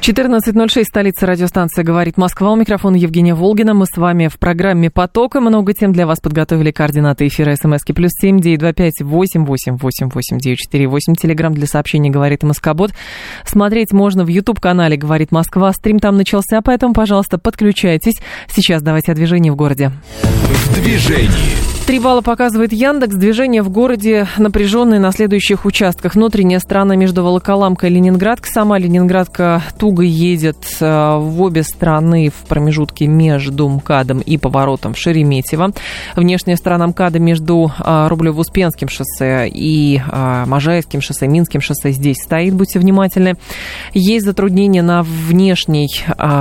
14.06, столица радиостанции «Говорит Москва». У микрофона Евгения Волгина. Мы с вами в программе «Поток». И много тем для вас подготовили координаты эфира смски плюс семь девять два пять восемь восемь восемь восемь девять четыре восемь. Телеграмм для сообщений «Говорит Москобот». Смотреть можно в YouTube-канале «Говорит Москва». Стрим там начался, поэтому, пожалуйста, подключайтесь. Сейчас давайте о движении в городе. В движении. Три балла показывает Яндекс. Движение в городе напряженное на следующих участках. Внутренняя страна между Волоколамкой и Ленинградкой. Сама Ленинградка туго едет э, в обе стороны в промежутке между МКАДом и поворотом в Шереметьево. Внешняя сторона МКАДа между э, Рублево-Успенским шоссе и э, Можаевским шоссе, Минским шоссе здесь стоит. Будьте внимательны. Есть затруднения на внешней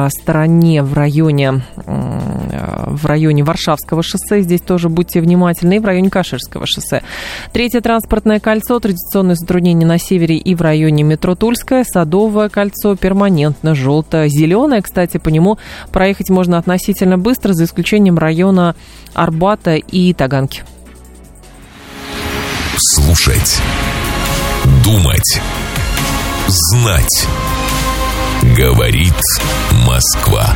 стороне в районе, в районе Варшавского шоссе. Здесь тоже будьте внимательны внимательны, и в районе Каширского шоссе. Третье транспортное кольцо, традиционное затруднение на севере и в районе метро Тульское, Садовое кольцо, перманентно желто-зеленое. Кстати, по нему проехать можно относительно быстро, за исключением района Арбата и Таганки. Слушать. Думать. Знать. Говорит Москва.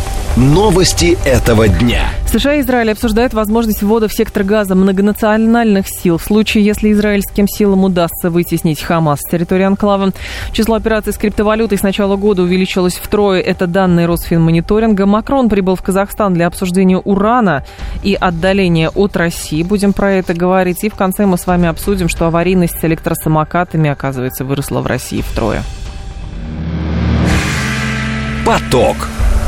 Новости этого дня. США и Израиль обсуждают возможность ввода в сектор газа многонациональных сил в случае, если израильским силам удастся вытеснить Хамас с территории анклава. Число операций с криптовалютой с начала года увеличилось втрое. Это данные Росфинмониторинга. Макрон прибыл в Казахстан для обсуждения урана и отдаления от России. Будем про это говорить. И в конце мы с вами обсудим, что аварийность с электросамокатами, оказывается, выросла в России втрое. Поток.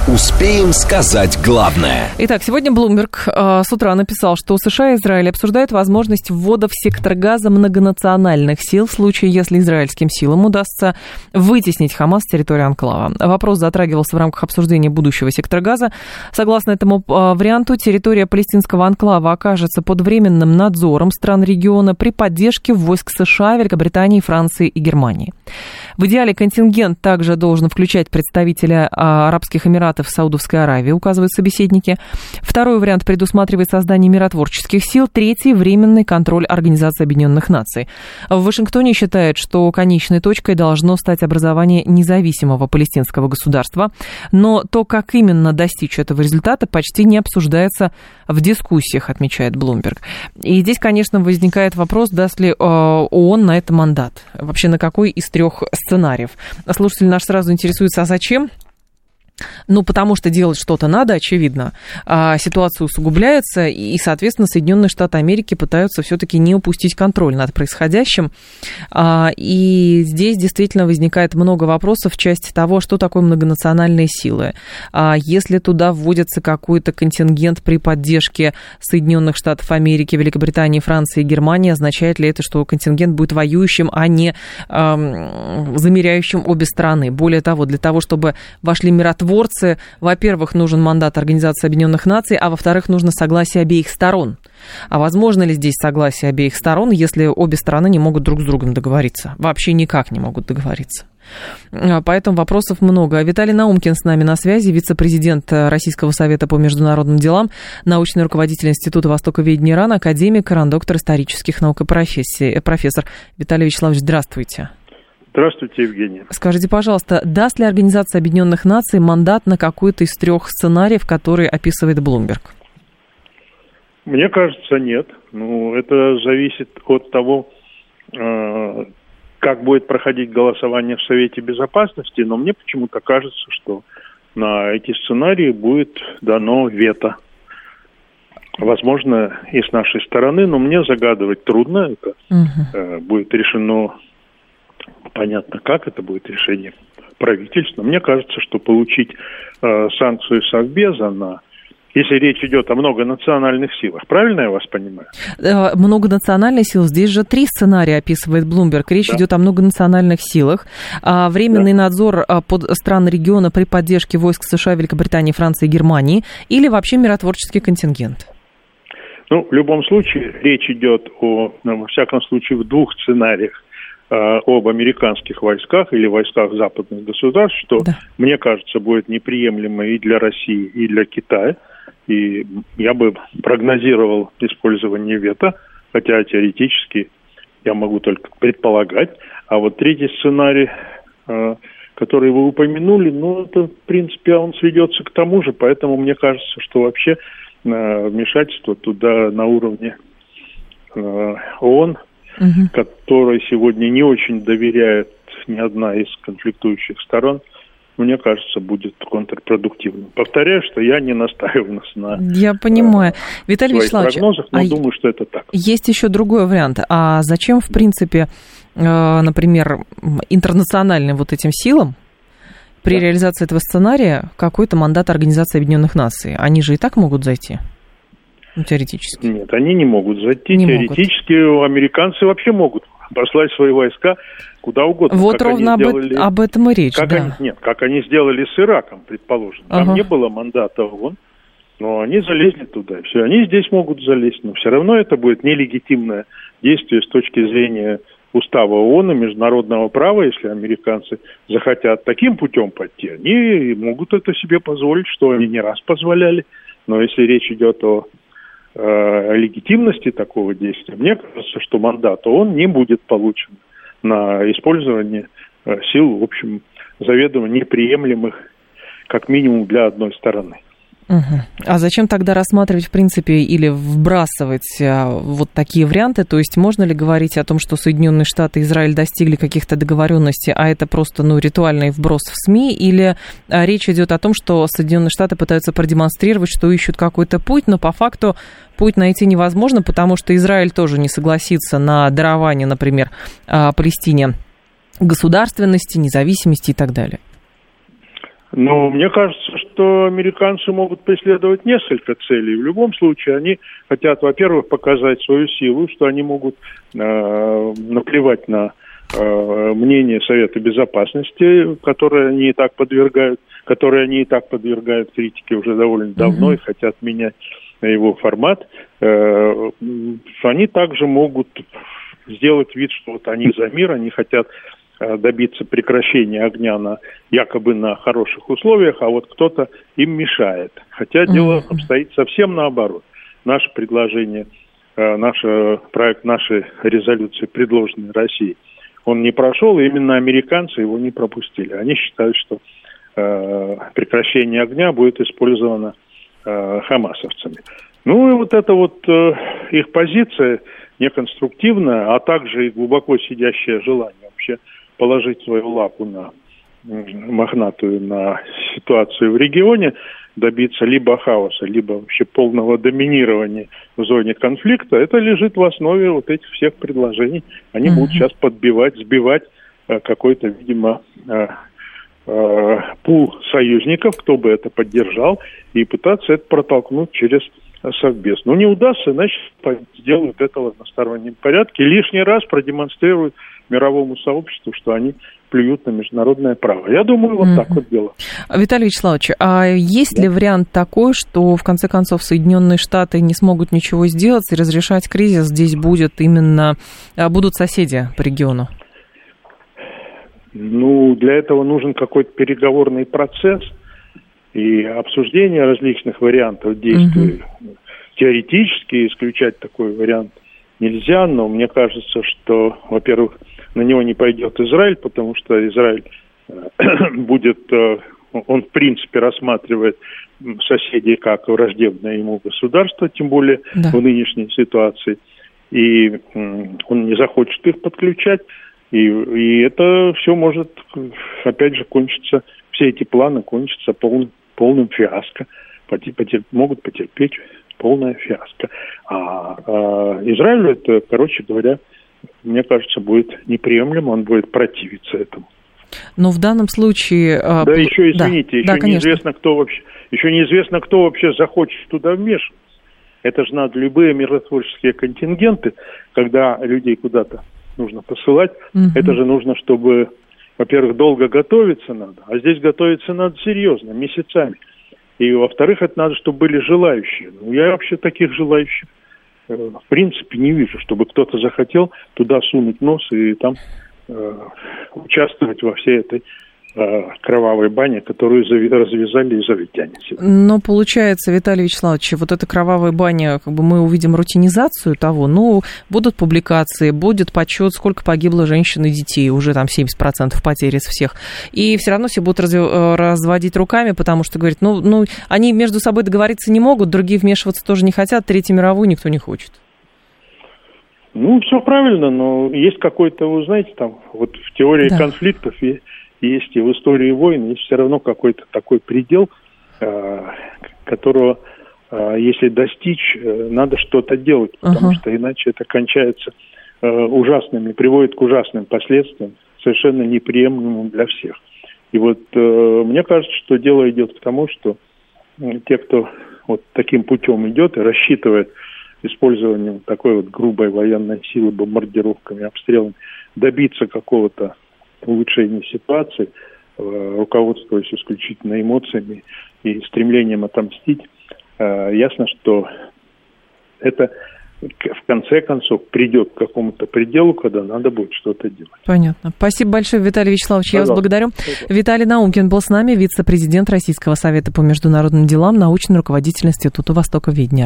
Успеем сказать главное. Итак, сегодня Блумберг э, с утра написал, что США и Израиль обсуждают возможность ввода в сектор газа многонациональных сил в случае, если израильским силам удастся вытеснить Хамас с территории анклава. Вопрос затрагивался в рамках обсуждения будущего сектора газа. Согласно этому э, варианту, территория палестинского анклава окажется под временным надзором стран региона при поддержке войск США, Великобритании, Франции и Германии. В идеале контингент также должен включать представителя э, Арабских Эмиратов Эмиратов Саудовской Аравии, указывают собеседники. Второй вариант предусматривает создание миротворческих сил. Третий – временный контроль Организации Объединенных Наций. В Вашингтоне считают, что конечной точкой должно стать образование независимого палестинского государства. Но то, как именно достичь этого результата, почти не обсуждается в дискуссиях, отмечает Блумберг. И здесь, конечно, возникает вопрос, даст ли э, ООН на это мандат. Вообще, на какой из трех сценариев. Слушатель наш сразу интересуется, а зачем? Ну, потому что делать что-то надо, очевидно. А ситуация усугубляется, и, соответственно, Соединенные Штаты Америки пытаются все-таки не упустить контроль над происходящим. А, и здесь действительно возникает много вопросов в части того, что такое многонациональные силы. А если туда вводится какой-то контингент при поддержке Соединенных Штатов Америки, Великобритании, Франции и Германии, означает ли это, что контингент будет воюющим, а не эм, замеряющим обе страны? Более того, для того, чтобы вошли миротворцы, миротворцы, во-первых, нужен мандат Организации Объединенных Наций, а во-вторых, нужно согласие обеих сторон. А возможно ли здесь согласие обеих сторон, если обе стороны не могут друг с другом договориться? Вообще никак не могут договориться. А, поэтому вопросов много. Виталий Наумкин с нами на связи, вице-президент Российского совета по международным делам, научный руководитель Института Востоковедения РАН, академик, доктор исторических наук и профессий. Профессор Виталий Вячеславович, здравствуйте. Здравствуйте, Евгения. Скажите, пожалуйста, даст ли Организация Объединенных Наций мандат на какой-то из трех сценариев, которые описывает Блумберг? Мне кажется, нет. Ну, это зависит от того, э, как будет проходить голосование в Совете Безопасности, но мне почему-то кажется, что на эти сценарии будет дано вето. Возможно, и с нашей стороны, но мне загадывать трудно. Это угу. будет решено понятно, как это будет решение правительства. Мне кажется, что получить э, санкцию Совбеза на если речь идет о многонациональных силах. Правильно я вас понимаю? Э, многонациональных сил. Здесь же три сценария описывает Блумберг. Речь да. идет о многонациональных силах. А, временный да. надзор а, под стран региона при поддержке войск США, Великобритании, Франции и Германии. Или вообще миротворческий контингент. Ну, в любом случае, речь идет о, ну, во всяком случае, в двух сценариях об американских войсках или войсках западных государств, что, да. мне кажется, будет неприемлемо и для России, и для Китая. И я бы прогнозировал использование вето, хотя теоретически я могу только предполагать. А вот третий сценарий, э, который вы упомянули, ну, это, в принципе, он сведется к тому же, поэтому мне кажется, что вообще э, вмешательство туда на уровне э, ООН, угу. которой сегодня не очень доверяет ни одна из конфликтующих сторон – мне кажется, будет контрпродуктивным. Повторяю, что я не настаиваю на Я понимаю. Э, Виталий Вячеславович, прогнозах, но а думаю, что это так. Есть еще другой вариант. А зачем, в принципе, э, например, интернациональным вот этим силам при да. реализации этого сценария какой-то мандат Организации Объединенных Наций? Они же и так могут зайти. Ну, теоретически. Нет, они не могут зайти. Не теоретически могут. американцы вообще могут послать свои войска куда угодно. Вот ровно сделали, об, этом и речь, как да. Они, нет, как они сделали с Ираком, предположим. Там ага. не было мандата ООН, но они залезли туда. Все, они здесь могут залезть, но все равно это будет нелегитимное действие с точки зрения устава ООН и международного права, если американцы захотят таким путем пойти, они могут это себе позволить, что они не раз позволяли. Но если речь идет о э, легитимности такого действия, мне кажется, что мандат ООН не будет получен на использование э, сил, в общем, заведомо неприемлемых, как минимум для одной стороны. Угу. А зачем тогда рассматривать, в принципе, или вбрасывать а, вот такие варианты? То есть можно ли говорить о том, что Соединенные Штаты и Израиль достигли каких-то договоренностей, а это просто ну, ритуальный вброс в СМИ? Или а, речь идет о том, что Соединенные Штаты пытаются продемонстрировать, что ищут какой-то путь, но по факту путь найти невозможно, потому что Израиль тоже не согласится на дарование, например, а, Палестине государственности, независимости и так далее? Ну, мне кажется, что американцы могут преследовать несколько целей. В любом случае, они хотят, во-первых, показать свою силу, что они могут э, наплевать на э, мнение Совета Безопасности, которое они и так подвергают, которое они и так подвергают критике уже довольно давно mm-hmm. и хотят менять его формат. Э, они также могут сделать вид, что вот они за мир, они хотят добиться прекращения огня на якобы на хороших условиях, а вот кто-то им мешает. Хотя дело обстоит совсем наоборот. Наше предложение, э, наш проект нашей резолюции, предложенной России, он не прошел, и именно американцы его не пропустили. Они считают, что э, прекращение огня будет использовано хамасовцами. Ну и вот эта вот их позиция неконструктивная, а также и глубоко сидящее желание вообще положить свою лапу на мохнатую на ситуацию в регионе, добиться либо хаоса, либо вообще полного доминирования в зоне конфликта, это лежит в основе вот этих всех предложений. Они uh-huh. будут сейчас подбивать, сбивать э, какой-то, видимо, э, э, пул союзников, кто бы это поддержал, и пытаться это протолкнуть через Совбез. Но не удастся, значит, сделают это в одностороннем порядке, лишний раз продемонстрируют мировому сообществу, что они плюют на международное право. Я думаю, вот mm-hmm. так вот дело. Виталий Вячеславович, а есть да. ли вариант такой, что в конце концов Соединенные Штаты не смогут ничего сделать и разрешать кризис здесь будет именно а, будут соседи по региону? Ну, для этого нужен какой-то переговорный процесс и обсуждение различных вариантов действий. Mm-hmm. Теоретически исключать такой вариант нельзя, но мне кажется, что, во-первых, на него не пойдет Израиль, потому что Израиль э, будет, э, он в принципе рассматривает соседей как враждебное ему государство, тем более да. в нынешней ситуации, и он не захочет их подключать, и, и это все может, опять же, кончиться, все эти планы кончатся полным, полным фиаско, потерп, могут потерпеть полная фиаско. А, а Израилю это, короче говоря, мне кажется, будет неприемлемо, он будет противиться этому. Но в данном случае... А, да, еще, извините, да, еще да, неизвестно, кто вообще, еще неизвестно, кто вообще захочет туда вмешиваться. Это же надо любые миротворческие контингенты, когда людей куда-то нужно посылать, угу. это же нужно, чтобы, во-первых, долго готовиться надо, а здесь готовиться надо серьезно, месяцами. И, во-вторых, это надо, чтобы были желающие. Ну, я вообще таких желающих в принципе не вижу, чтобы кто-то захотел туда сунуть нос и там участвовать во всей этой Э, кровавой бане, которую развязали израильтяне. Но получается, Виталий Вячеславович, вот эта кровавая баня, как бы мы увидим рутинизацию того, ну, будут публикации, будет подсчет, сколько погибло женщин и детей, уже там 70% потери из всех. И все равно все будут разв... Э, разводить руками, потому что, говорит, ну, ну, они между собой договориться не могут, другие вмешиваться тоже не хотят, Третью мировую никто не хочет. Ну, все правильно, но есть какой-то, вы знаете, там, вот в теории да. конфликтов есть есть и в истории войн, есть все равно какой-то такой предел, э, которого, э, если достичь, э, надо что-то делать, потому uh-huh. что иначе это кончается ужасными, приводит к ужасным последствиям, совершенно неприемлемым для всех. И вот мне кажется, что дело идет к тому, что те, кто вот таким путем идет и рассчитывает использованием такой вот грубой военной силы, бомбардировками, обстрелами, добиться какого-то улучшения ситуации, э, руководствуясь исключительно эмоциями и стремлением отомстить, э, ясно, что это в конце концов придет к какому-то пределу, когда надо будет что-то делать. Понятно. Спасибо большое, Виталий Вячеславович. Пожалуйста. Я вас благодарю. Пожалуйста. Виталий Наумкин был с нами, вице-президент Российского совета по международным делам, научный руководитель Института Востока Видения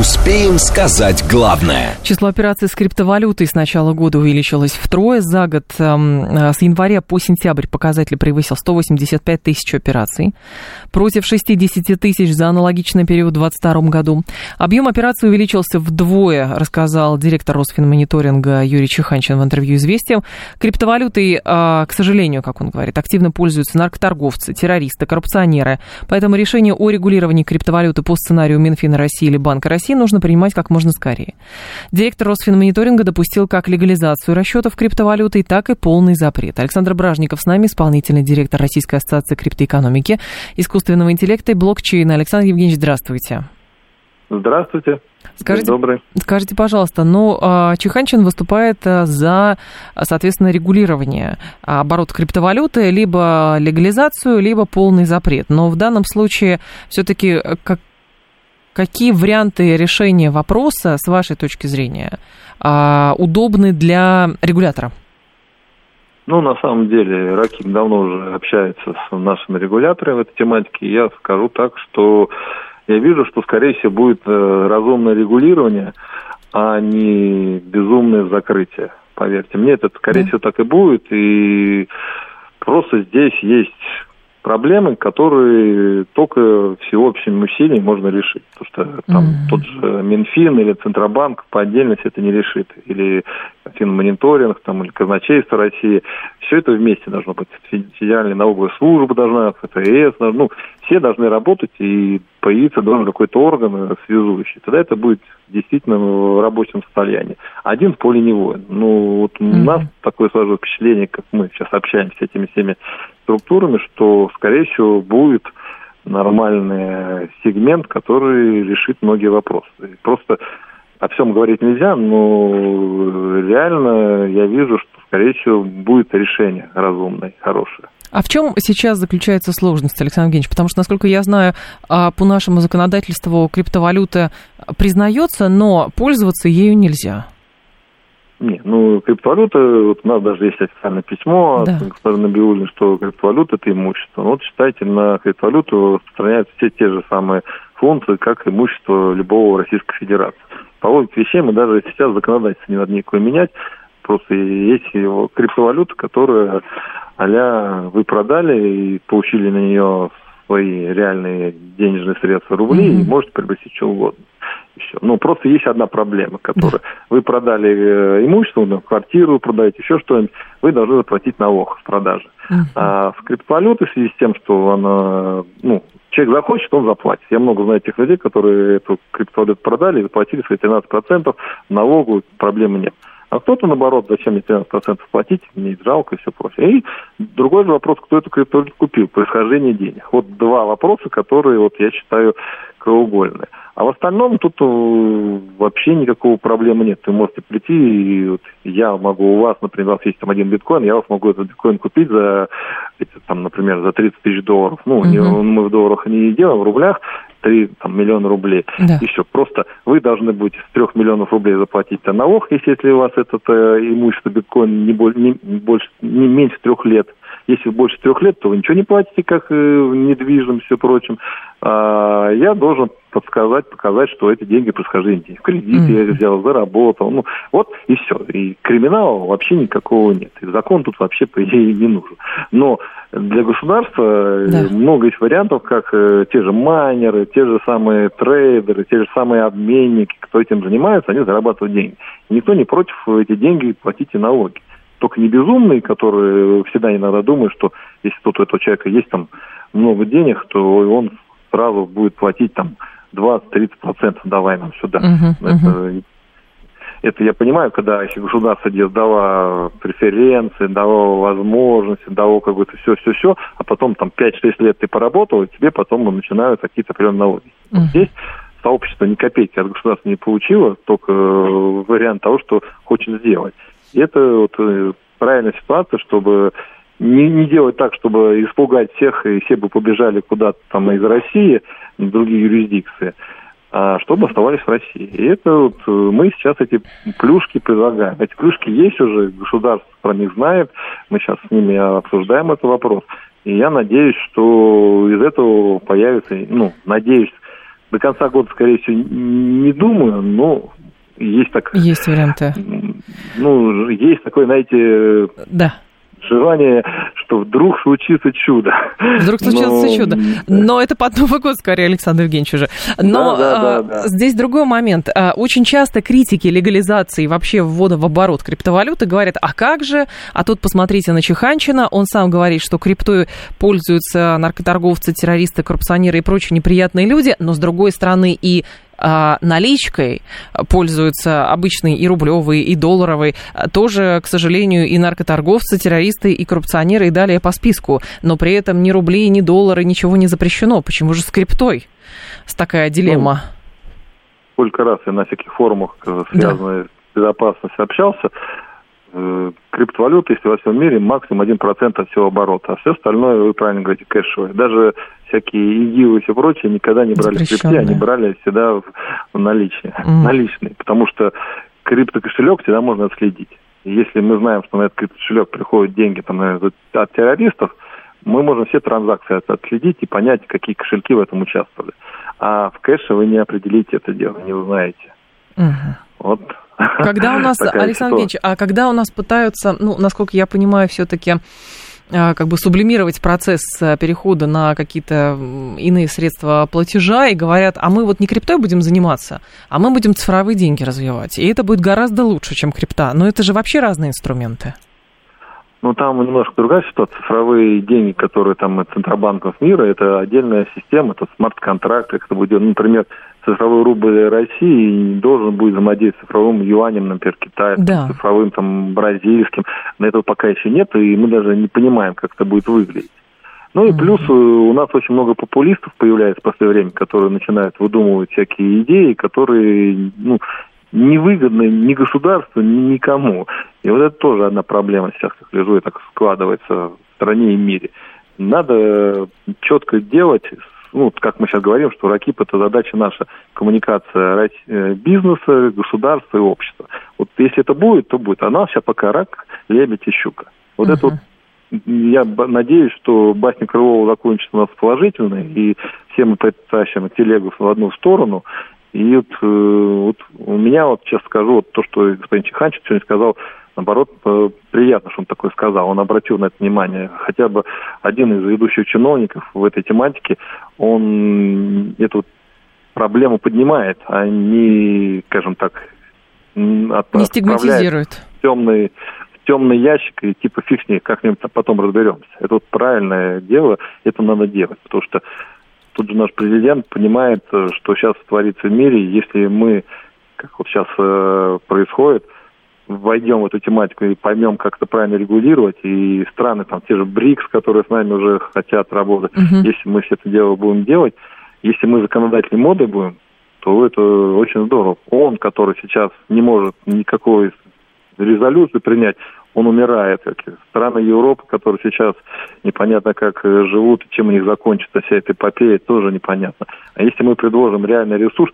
Успеем сказать главное. Число операций с криптовалютой с начала года увеличилось втрое. За год эм, э, с января по сентябрь показатель превысил 185 тысяч операций, против 60 тысяч за аналогичный период в 2022 году. Объем операций увеличился вдвое, рассказал директор Росфинмониторинга Юрий Чеханчин в интервью «Известия». Криптовалютой, э, к сожалению, как он говорит, активно пользуются наркоторговцы, террористы, коррупционеры. Поэтому решение о регулировании криптовалюты по сценарию Минфина России или Банка России России нужно принимать как можно скорее. Директор Росфинмониторинга допустил как легализацию расчетов криптовалюты, так и полный запрет. Александр Бражников с нами, исполнительный директор Российской ассоциации криптоэкономики, искусственного интеллекта и блокчейна. Александр Евгеньевич, здравствуйте. Здравствуйте. Скажите, добрый. скажите, пожалуйста, ну, а, Чеханчин выступает а, за, соответственно, регулирование оборота криптовалюты, либо легализацию, либо полный запрет. Но в данном случае все-таки как, Какие варианты решения вопроса, с вашей точки зрения, а, удобны для регулятора? Ну, на самом деле, Раким давно уже общается с нашими регуляторами в этой тематике. Я скажу так, что я вижу, что, скорее всего, будет э, разумное регулирование, а не безумное закрытие. Поверьте мне, это, скорее да. всего, так и будет. И просто здесь есть проблемы, которые только всеобщими усилиями можно решить. Потому что там mm-hmm. тот же Минфин или Центробанк по отдельности это не решит. Или финмониторинг, там, или казначейство России. Все это вместе должно быть. Федеральная налоговая служба должна, ФТС, ну, все должны работать, и появиться должен какой-то орган связующий. Тогда это будет действительно в рабочем состоянии. Один в поле не воин. Ну, вот mm-hmm. у нас такое сложилось впечатление, как мы сейчас общаемся с этими всеми структурами, что, скорее всего, будет нормальный сегмент, который решит многие вопросы. Просто о всем говорить нельзя, но реально я вижу, что, скорее всего, будет решение разумное, хорошее. А в чем сейчас заключается сложность, Александр Евгеньевич? Потому что, насколько я знаю, а, по нашему законодательству криптовалюта признается, но пользоваться ею нельзя. Нет, ну, криптовалюта, вот у нас даже есть официальное письмо да. от Биулина, что криптовалюта – это имущество. Ну, вот считайте, на криптовалюту распространяются все те же самые функции, как имущество любого Российской Федерации. По логике вещей мы даже сейчас законодательство не надо никакое менять, просто есть его криптовалюта, которая а вы продали и получили на нее свои реальные денежные средства рубли mm-hmm. и можете приобрести что угодно. Еще. Ну, просто есть одна проблема, которая... Вы продали э, имущество, ну, квартиру продаете, еще что-нибудь, вы должны заплатить налог с продажи. Uh-huh. А с криптовалютой в связи с тем, что она... Ну, человек захочет, он заплатит. Я много знаю тех людей, которые эту криптовалюту продали и заплатили свои 13% налогу, проблемы нет. А кто-то, наоборот, зачем мне 13% платить, мне жалко и все прочее. И другой же вопрос, кто эту криптовалюту купил, происхождение денег. Вот два вопроса, которые, вот я считаю, краеугольные. А в остальном тут э, вообще никакого проблемы нет. Вы можете прийти, и вот я могу у вас, например, у вас есть там один биткоин, я вас могу этот биткоин купить за, там, например, за 30 тысяч долларов. Ну, угу. не, мы в долларах не делаем, в рублях. 3 там, миллиона рублей. Да. Все. Просто вы должны будете с 3 миллионов рублей заплатить налог, если, если у вас это э, имущество биткоин не, не, больше, не меньше трех лет. Если больше трех лет, то вы ничего не платите, как э, недвижимость и прочим. А, я должен подсказать, показать, что эти деньги происхождения. В кредит mm-hmm. я взял, заработал. Ну, вот и все. И криминала вообще никакого нет. И закон тут вообще, по идее, не нужен. Но для государства э, да. много есть вариантов, как э, те же майнеры, те же самые трейдеры, те же самые обменники, кто этим занимается, они зарабатывают деньги. И никто не против эти деньги платить и налоги. Только не безумные, которые всегда иногда думают, что если тут у этого человека есть там много денег, то он сразу будет платить там 20-30% давай нам сюда. Uh-huh, uh-huh. Это, это я понимаю, когда если государство давало преференции, давало возможности, давало какое-то все-все-все, а потом там 5-6 лет ты поработал, и тебе потом начинают какие-то определенные налоги. Uh-huh. Вот здесь сообщество ни копейки от государства не получило, только э, вариант того, что хочет сделать. И это вот э, правильная ситуация, чтобы не, не делать так, чтобы испугать всех, и все бы побежали куда-то там из России, в другие юрисдикции, а чтобы оставались в России. И это вот э, мы сейчас эти плюшки предлагаем. Эти плюшки есть уже, государство про них знает, мы сейчас с ними обсуждаем этот вопрос. И я надеюсь, что из этого появится, ну, надеюсь, до конца года, скорее всего, не думаю, но есть так... Есть варианты. Ну, есть такой, знаете... Да желание, что вдруг случится чудо. Вдруг случится Но... чудо. Но это под Новый год, скорее, Александр Евгеньевич уже. Но да, да, да, да. здесь другой момент. А, очень часто критики легализации вообще ввода в оборот криптовалюты говорят, а как же? А тут посмотрите на Чеханчина, он сам говорит, что криптой пользуются наркоторговцы, террористы, коррупционеры и прочие неприятные люди, но с другой стороны и наличкой пользуются обычные и рублевые, и долларовые, тоже, к сожалению, и наркоторговцы, террористы, и коррупционеры, и далее по списку. Но при этом ни рубли, ни доллары, ничего не запрещено. Почему же с криптой? С такая дилемма. Ну, сколько раз я на всяких форумах, э, связанных да. с безопасностью, общался, криптовалюта, если во всем мире, максимум 1% от всего оборота. А все остальное, вы правильно говорите, кэшевое. Даже всякие ИГИЛ и все прочее никогда не брали в крипте, они брали всегда в наличные, mm. наличные, потому что криптокошелек всегда можно отследить. И если мы знаем, что на этот криптокошелек приходят деньги там, от террористов, мы можем все транзакции отследить и понять, какие кошельки в этом участвовали. А в кэше вы не определите это дело, не узнаете. Угу. Вот. Когда у нас, Александр Евгеньевич, а когда у нас пытаются, ну, насколько я понимаю, все-таки а, как бы сублимировать процесс э, перехода на какие-то иные средства платежа и говорят, а мы вот не криптой будем заниматься, а мы будем цифровые деньги развивать. И это будет гораздо лучше, чем крипта. Но это же вообще разные инструменты. Ну, там немножко другая ситуация. Цифровые деньги, которые там от центробанков мира, это отдельная система, это смарт-контракт, как это будет, например, цифровой рубль России должен будет взаимодействовать с цифровым юанем, например, Китая, да. цифровым там бразильским. На этого пока еще нет, и мы даже не понимаем, как это будет выглядеть. Ну и плюс э, у нас очень много популистов появляется в последнее время, которые начинают выдумывать всякие идеи, которые ну, невыгодны ни государству, ни никому. И вот это тоже одна проблема сейчас, как лежу, и так складывается в стране и мире. Надо четко делать ну, как мы сейчас говорим, что РАКИП – это задача наша, коммуникация э, бизнеса, государства и общества. Вот если это будет, то будет. А нас сейчас пока рак, лебедь и щука. Вот uh-huh. это вот я надеюсь, что басня Крылова закончится у нас положительно, и все мы потащим телегу в одну сторону. И вот, э, вот у меня, вот сейчас скажу, вот то, что господин Чеханчик сегодня сказал, наоборот, э, приятно, что он такое сказал. Он обратил на это внимание. Хотя бы один из ведущих чиновников в этой тематике, он эту проблему поднимает, а не, скажем так, от, не стигматизирует. Темный, темный ящик и типа фиг с ней, как-нибудь потом разберемся. Это вот правильное дело, это надо делать, потому что тут же наш президент понимает, что сейчас творится в мире, если мы, как вот сейчас э, происходит, войдем в эту тематику и поймем, как это правильно регулировать, и страны, там, те же БРИКС, которые с нами уже хотят работать, угу. если мы все это дело будем делать, если мы законодательной модой будем, то это очень здорово. Он, который сейчас не может никакой резолюции принять, он умирает. Страны Европы, которые сейчас непонятно как живут, чем у них закончится вся эта эпопея, тоже непонятно. А если мы предложим реальный ресурс,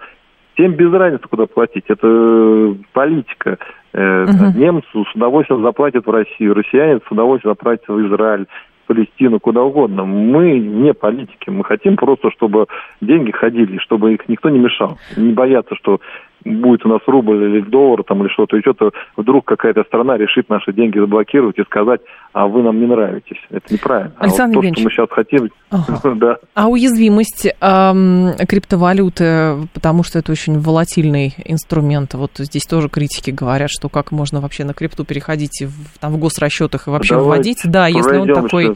Всем без разницы, куда платить. Это политика. Угу. Немцы с удовольствием заплатят в Россию, россияне с удовольствием заплатят в Израиль, Палестину, куда угодно. Мы не политики, мы хотим просто, чтобы деньги ходили, чтобы их никто не мешал. Не бояться, что будет у нас рубль или доллар там или что-то, и что-то вдруг какая-то страна решит наши деньги заблокировать и сказать, а вы нам не нравитесь. Это неправильно. Александр а вот то, что мы сейчас хотим, ага. да. А уязвимость эм, криптовалюты, потому что это очень волатильный инструмент, вот здесь тоже критики говорят, что как можно вообще на крипту переходить в, там, в госрасчетах и вообще Давайте вводить, да, если он такой... Что...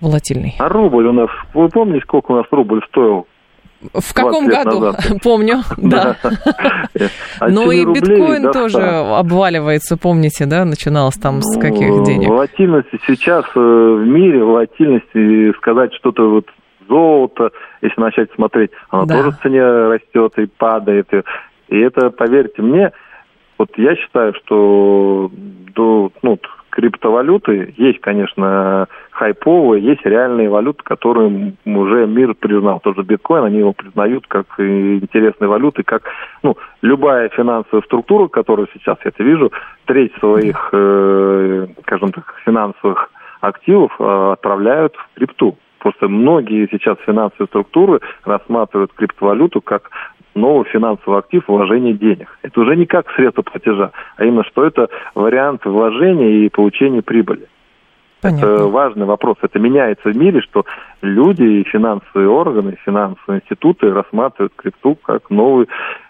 Волатильный. А рубль у нас, вы помните, сколько у нас рубль стоил в каком году? Помню, да. Ну и биткоин тоже обваливается, помните, да? Начиналось там с каких ну, денег? Волатильность сейчас э, в мире, волатильность, сказать что-то вот золото, если начать смотреть, оно тоже в цене растет и падает. И это, поверьте мне, вот я считаю, что до, ну, криптовалюты есть, конечно, хайповые, есть реальные валюты, которые уже мир признал. Тот же биткоин, они его признают как интересные валюты, как ну, любая финансовая структура, которую сейчас я это вижу, треть своих, э, скажем так, финансовых активов э, отправляют в крипту. Просто многие сейчас финансовые структуры рассматривают криптовалюту как новый финансовый актив вложения денег. Это уже не как средство платежа, а именно что это вариант вложения и получения прибыли. Понятно. Это важный вопрос. Это меняется в мире, что люди и финансовые органы, финансовые институты рассматривают крипту как новый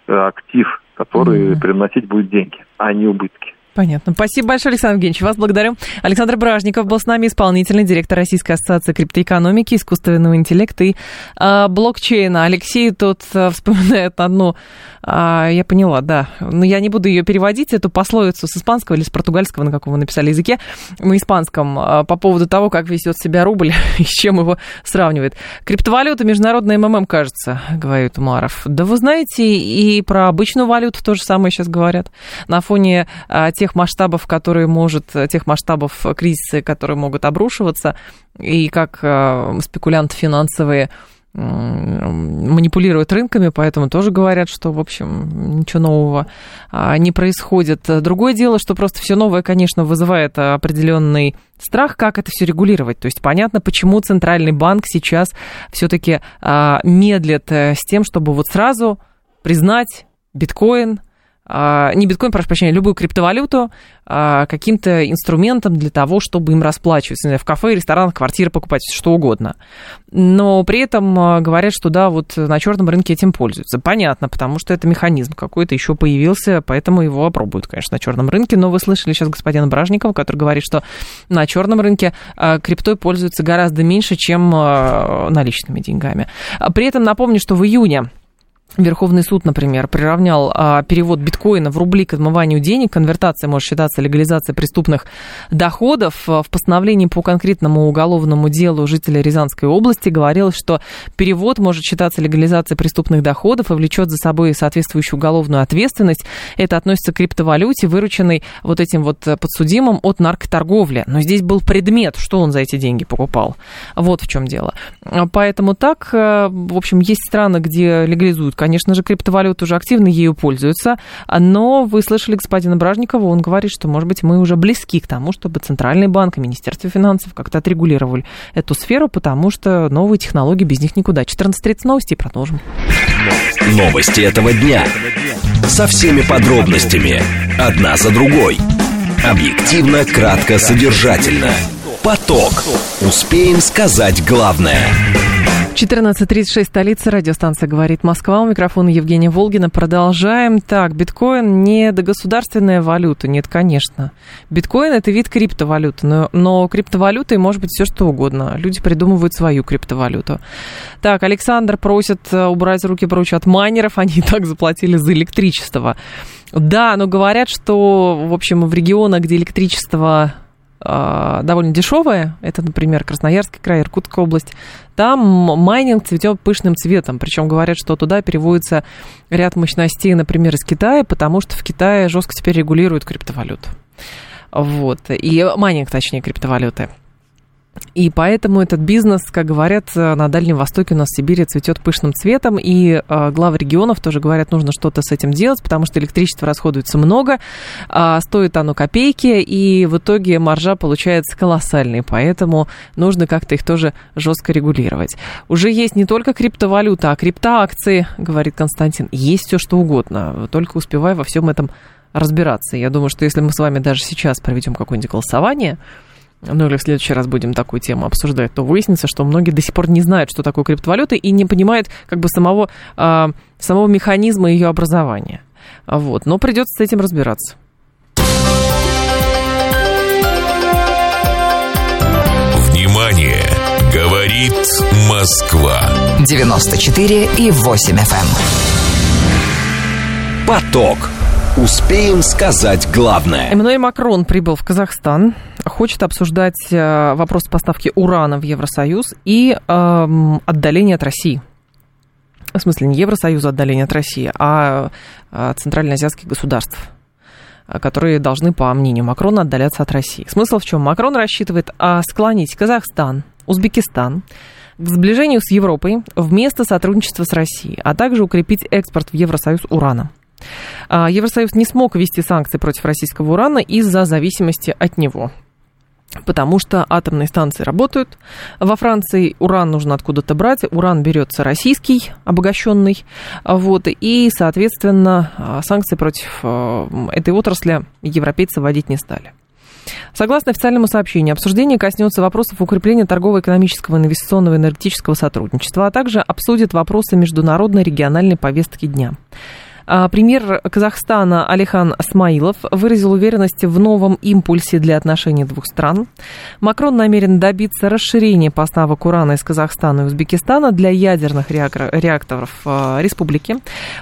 э, актив, который mm-hmm. приносить будет деньги, а не убытки. Понятно. Спасибо большое, Александр Евгеньевич. Вас благодарю. Александр Бражников был с нами, исполнительный директор Российской ассоциации криптоэкономики, искусственного интеллекта и э, блокчейна. Алексей тут э, вспоминает одну, э, я поняла, да, но я не буду ее переводить, эту пословицу с испанского или с португальского, на каком вы написали языке, на испанском, э, по поводу того, как везет себя рубль и с чем его сравнивает. Криптовалюта, международная МММ, кажется, говорит Умаров. Да вы знаете, и про обычную валюту то же самое сейчас говорят. На фоне э, тех масштабов, которые может, тех масштабов кризиса, которые могут обрушиваться, и как э, спекулянты финансовые манипулируют рынками, поэтому тоже говорят, что, в общем, ничего нового а, не происходит. Другое дело, что просто все новое, конечно, вызывает определенный страх, как это все регулировать. То есть понятно, почему Центральный банк сейчас все-таки а, медлит э, с тем, чтобы вот сразу признать биткоин, не биткоин, прошу прощения, любую криптовалюту а, каким-то инструментом для того, чтобы им расплачиваться, знаю, в кафе, ресторанах, квартиры покупать, что угодно. Но при этом а, говорят, что да, вот на черном рынке этим пользуются. Понятно, потому что это механизм какой-то еще появился, поэтому его опробуют, конечно, на черном рынке. Но вы слышали сейчас господина Бражникова, который говорит, что на черном рынке криптой пользуются гораздо меньше, чем наличными деньгами. При этом напомню, что в июне Верховный суд, например, приравнял а, перевод биткоина в рубли к отмыванию денег. Конвертация может считаться легализацией преступных доходов. В постановлении по конкретному уголовному делу жителя Рязанской области говорилось, что перевод может считаться легализацией преступных доходов и влечет за собой соответствующую уголовную ответственность. Это относится к криптовалюте, вырученной вот этим вот подсудимым от наркоторговли. Но здесь был предмет, что он за эти деньги покупал. Вот в чем дело. Поэтому так, э, в общем, есть страны, где легализуют конечно же, криптовалюты уже активно ею пользуются, но вы слышали господина Бражникова, он говорит, что, может быть, мы уже близки к тому, чтобы Центральный банк и Министерство финансов как-то отрегулировали эту сферу, потому что новые технологии без них никуда. 14.30 новости и продолжим. Новости этого дня. Со всеми подробностями. Одна за другой. Объективно, кратко, содержательно. Поток. Успеем сказать главное. 14.36, столица, радиостанция «Говорит Москва». У микрофона Евгения Волгина. Продолжаем. Так, биткоин не государственная валюта. Нет, конечно. Биткоин – это вид криптовалюты, но, но криптовалютой может быть все что угодно. Люди придумывают свою криптовалюту. Так, Александр просит э, убрать руки прочь от майнеров. Они и так заплатили за электричество. Да, но говорят, что, в общем, в регионах, где электричество довольно дешевая, это, например, Красноярский край, Иркутская область, там майнинг цветет пышным цветом, причем говорят, что туда переводится ряд мощностей, например, из Китая, потому что в Китае жестко теперь регулируют криптовалюту. Вот, и майнинг, точнее, криптовалюты. И поэтому этот бизнес, как говорят, э, на Дальнем Востоке у нас в Сибири цветет пышным цветом, и э, главы регионов тоже говорят, нужно что-то с этим делать, потому что электричество расходуется много, э, стоит оно копейки, и в итоге маржа получается колоссальной, поэтому нужно как-то их тоже жестко регулировать. Уже есть не только криптовалюта, а криптоакции, говорит Константин, есть все что угодно, только успевай во всем этом разбираться. Я думаю, что если мы с вами даже сейчас проведем какое-нибудь голосование, ну или в следующий раз будем такую тему обсуждать, то выяснится, что многие до сих пор не знают, что такое криптовалюта, и не понимают как бы самого, э, самого механизма ее образования. Вот. Но придется с этим разбираться. Внимание! Говорит Москва. 94 и 8 FM. Эм. Поток. Успеем сказать главное. Эммануэль Макрон прибыл в Казахстан, хочет обсуждать э, вопрос поставки урана в Евросоюз и э, отдаление от России. В смысле, не Евросоюза отдаление от России, а э, центральноазиатских государств которые должны, по мнению Макрона, отдаляться от России. Смысл в чем? Макрон рассчитывает а, склонить Казахстан, Узбекистан к сближению с Европой вместо сотрудничества с Россией, а также укрепить экспорт в Евросоюз урана. А, Евросоюз не смог ввести санкции против российского урана из-за зависимости от него потому что атомные станции работают. Во Франции уран нужно откуда-то брать. Уран берется российский, обогащенный. Вот, и, соответственно, а, санкции против а, этой отрасли европейцы вводить не стали. Согласно официальному сообщению, обсуждение коснется вопросов укрепления торгово-экономического, инвестиционного и энергетического сотрудничества, а также обсудит вопросы международной региональной повестки дня. А, премьер Казахстана Алихан Смаилов выразил уверенность в новом импульсе для отношений двух стран. Макрон намерен добиться расширения поставок урана из Казахстана и Узбекистана для ядерных реакторов а, республики.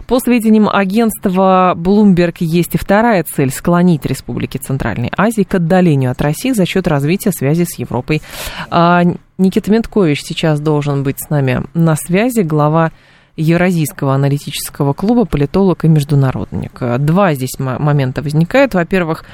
По сведениям агентства Bloomberg есть и вторая цель – склонить республики Центральной Азии к отдалению от России за счет развития связи с Европой. А, Никита Менткович сейчас должен быть с нами на связи, глава Евразийского аналитического клуба, политолог и международник. Два здесь момента возникают. Во-первых,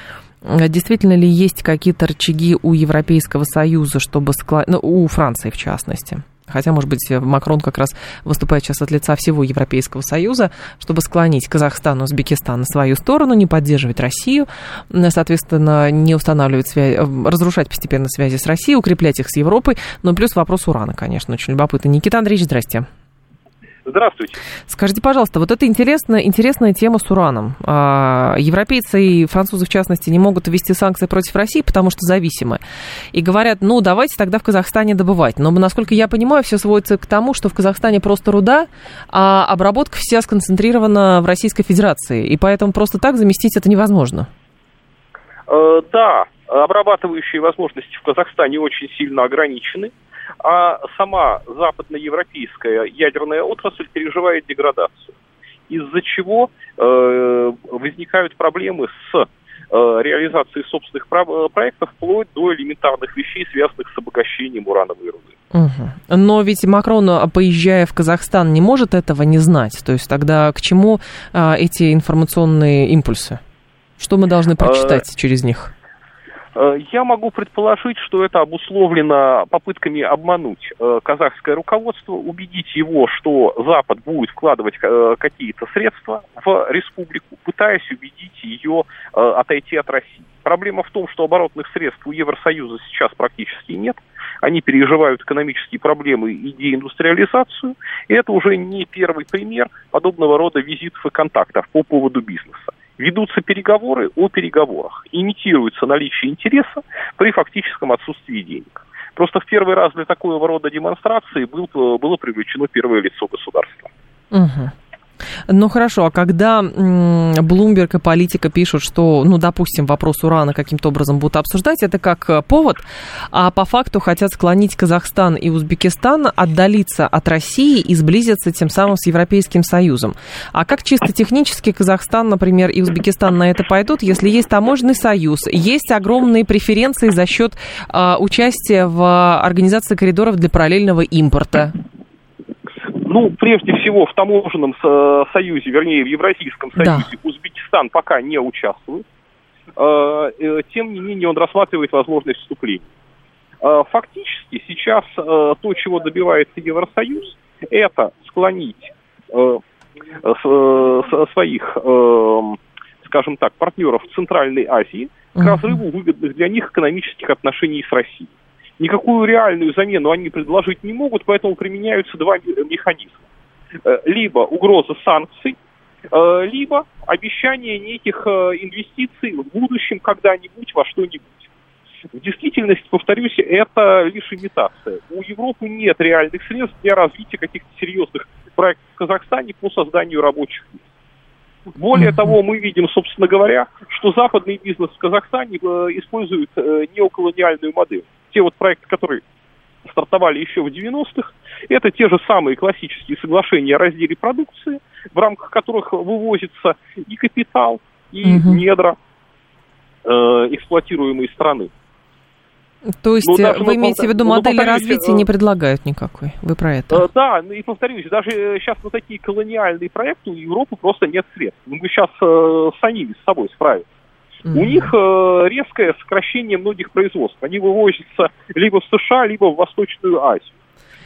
действительно ли есть какие-то рычаги у Европейского Союза, чтобы склад... ну, у Франции в частности, Хотя, может быть, Макрон как раз выступает сейчас от лица всего Европейского Союза, чтобы склонить Казахстан Узбекистан на свою сторону, не поддерживать Россию, соответственно, не устанавливать связь, разрушать постепенно связи с Россией, укреплять их с Европой. Ну, плюс вопрос урана, конечно, очень любопытный. Никита Андреевич, здрасте. Здравствуйте. Скажите, пожалуйста, вот это интересная, интересная тема с ураном. А, европейцы и французы, в частности, не могут ввести санкции против России, потому что зависимы. И говорят, ну, давайте тогда в Казахстане добывать. Но, насколько я понимаю, все сводится к тому, что в Казахстане просто руда, а обработка вся сконцентрирована в Российской Федерации. И поэтому просто так заместить это невозможно. Э, да, обрабатывающие возможности в Казахстане очень сильно ограничены а сама западноевропейская ядерная отрасль переживает деградацию, из-за чего э, возникают проблемы с э, реализацией собственных э, проектов вплоть до элементарных вещей, связанных с обогащением урановой руды. Угу. Но ведь Макрон, поезжая в Казахстан, не может этого не знать. То есть тогда к чему а, эти информационные импульсы? Что мы должны прочитать а, через них? Э, я могу предположить, что это обусловлено попытками обмануть э, казахское руководство, убедить его, что Запад будет вкладывать э, какие-то средства в республику, пытаясь убедить ее отойти от России. Проблема в том, что оборотных средств у Евросоюза сейчас практически нет. Они переживают экономические проблемы и деиндустриализацию. И это уже не первый пример подобного рода визитов и контактов по поводу бизнеса ведутся переговоры о переговорах, имитируется наличие интереса при фактическом отсутствии денег. Просто в первый раз для такого рода демонстрации был, было привлечено первое лицо государства. Угу. Ну хорошо, а когда Блумберг и политика пишут, что, ну, допустим, вопрос урана каким-то образом будут обсуждать, это как э, повод, а по факту хотят склонить Казахстан и Узбекистан отдалиться от России и сблизиться тем самым с Европейским Союзом. А как чисто технически Казахстан, например, и Узбекистан на это пойдут, если есть таможенный союз, есть огромные преференции за счет а, участия в организации коридоров для параллельного импорта? Ну, прежде всего, в таможенном союзе, вернее, в Евразийском союзе да. Узбекистан пока не участвует. Э, э, тем не менее, он рассматривает возможность вступления. Э, фактически сейчас то, чего добивается Евросоюз, это склонить своих, скажем так, партнеров Центральной Азии к разрыву выгодных для них экономических отношений с Россией. Никакую реальную замену они предложить не могут, поэтому применяются два механизма. Э, либо угроза санкций, э, либо обещание неких э, инвестиций в будущем когда-нибудь во что-нибудь. В действительности, повторюсь, это лишь имитация. У Европы нет реальных средств для развития каких-то серьезных проектов в Казахстане по созданию рабочих мест. Более того, мы видим, собственно говоря, что западный бизнес в Казахстане использует неоколониальную модель те вот проекты, которые стартовали еще в 90-х, это те же самые классические соглашения о разделе продукции, в рамках которых вывозится и капитал, и угу. недра э, эксплуатируемой страны. То есть ну, вы имеете в виду ну, модели развития э, не предлагают никакой? Вы про это? Э, да, ну и повторюсь, даже сейчас на такие колониальные проекты у Европы просто нет средств. Мы сейчас э, сами с собой справимся. Mm-hmm. У них э, резкое сокращение многих производств. Они вывозятся либо в США, либо в Восточную Азию.